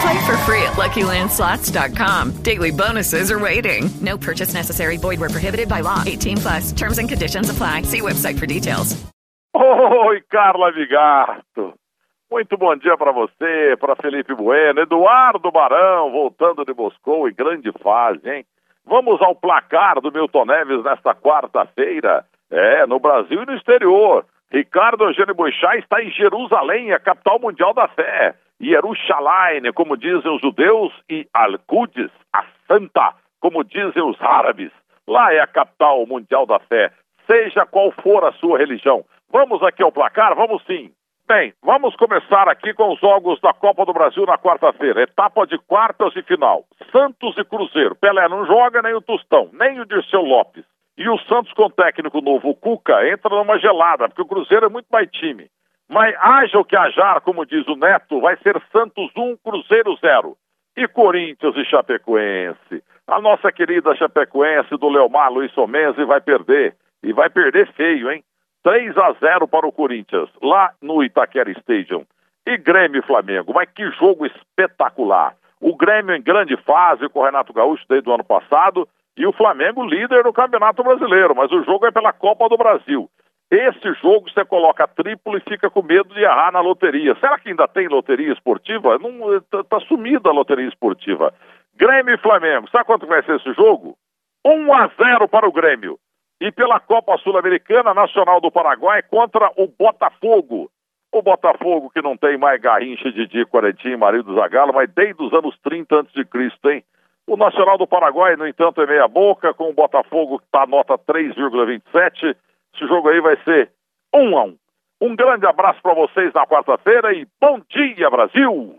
Play for free at LuckyLandSlots.com. Daily bonuses are waiting. No purchase necessary. Void where prohibited by law. 18 plus. Terms and conditions apply. See website for details. Oi, Carla Vigato. Muito bom dia para você, para Felipe Bueno, Eduardo Barão, voltando de Moscou em grande fase, hein? Vamos ao placar do Milton Neves nesta quarta-feira. É, no Brasil e no exterior. Ricardo Eugênio Boixá está em Jerusalém, a capital mundial da fé. Yerushalayim, como dizem os judeus, e Al-Quds, a Santa, como dizem os árabes. Lá é a capital mundial da fé, seja qual for a sua religião. Vamos aqui ao placar? Vamos sim. Bem, vamos começar aqui com os jogos da Copa do Brasil na quarta-feira. Etapa de quartas e final. Santos e Cruzeiro. Pelé não joga, nem o Tostão, nem o Dirceu Lopes. E o Santos com técnico novo, o Cuca, entra numa gelada, porque o Cruzeiro é muito mais time. Mas haja o que hajar, como diz o Neto, vai ser Santos 1, Cruzeiro 0. E Corinthians e Chapecoense. A nossa querida Chapecoense do Leomar Luiz Somense vai perder. E vai perder feio, hein? 3 a 0 para o Corinthians, lá no Itaquera Stadium. E Grêmio e Flamengo. Mas que jogo espetacular. O Grêmio em grande fase com o Renato Gaúcho desde o ano passado e o Flamengo líder no Campeonato Brasileiro, mas o jogo é pela Copa do Brasil. Esse jogo você coloca triplo e fica com medo de errar na loteria. Será que ainda tem loteria esportiva? Não, tá, tá sumida a loteria esportiva. Grêmio e Flamengo. Sabe quanto vai ser esse jogo? 1 a 0 para o Grêmio. E pela Copa Sul-Americana Nacional do Paraguai contra o Botafogo. O Botafogo que não tem mais Garrincha, Didi, Quarentinho, marido do Zagallo, mas desde os anos 30 a.C., hein? O Nacional do Paraguai, no entanto, é meia boca, com o Botafogo que está nota 3,27. Esse jogo aí vai ser 1 a 1. Um grande abraço para vocês na quarta-feira e bom dia, Brasil!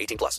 18 plus.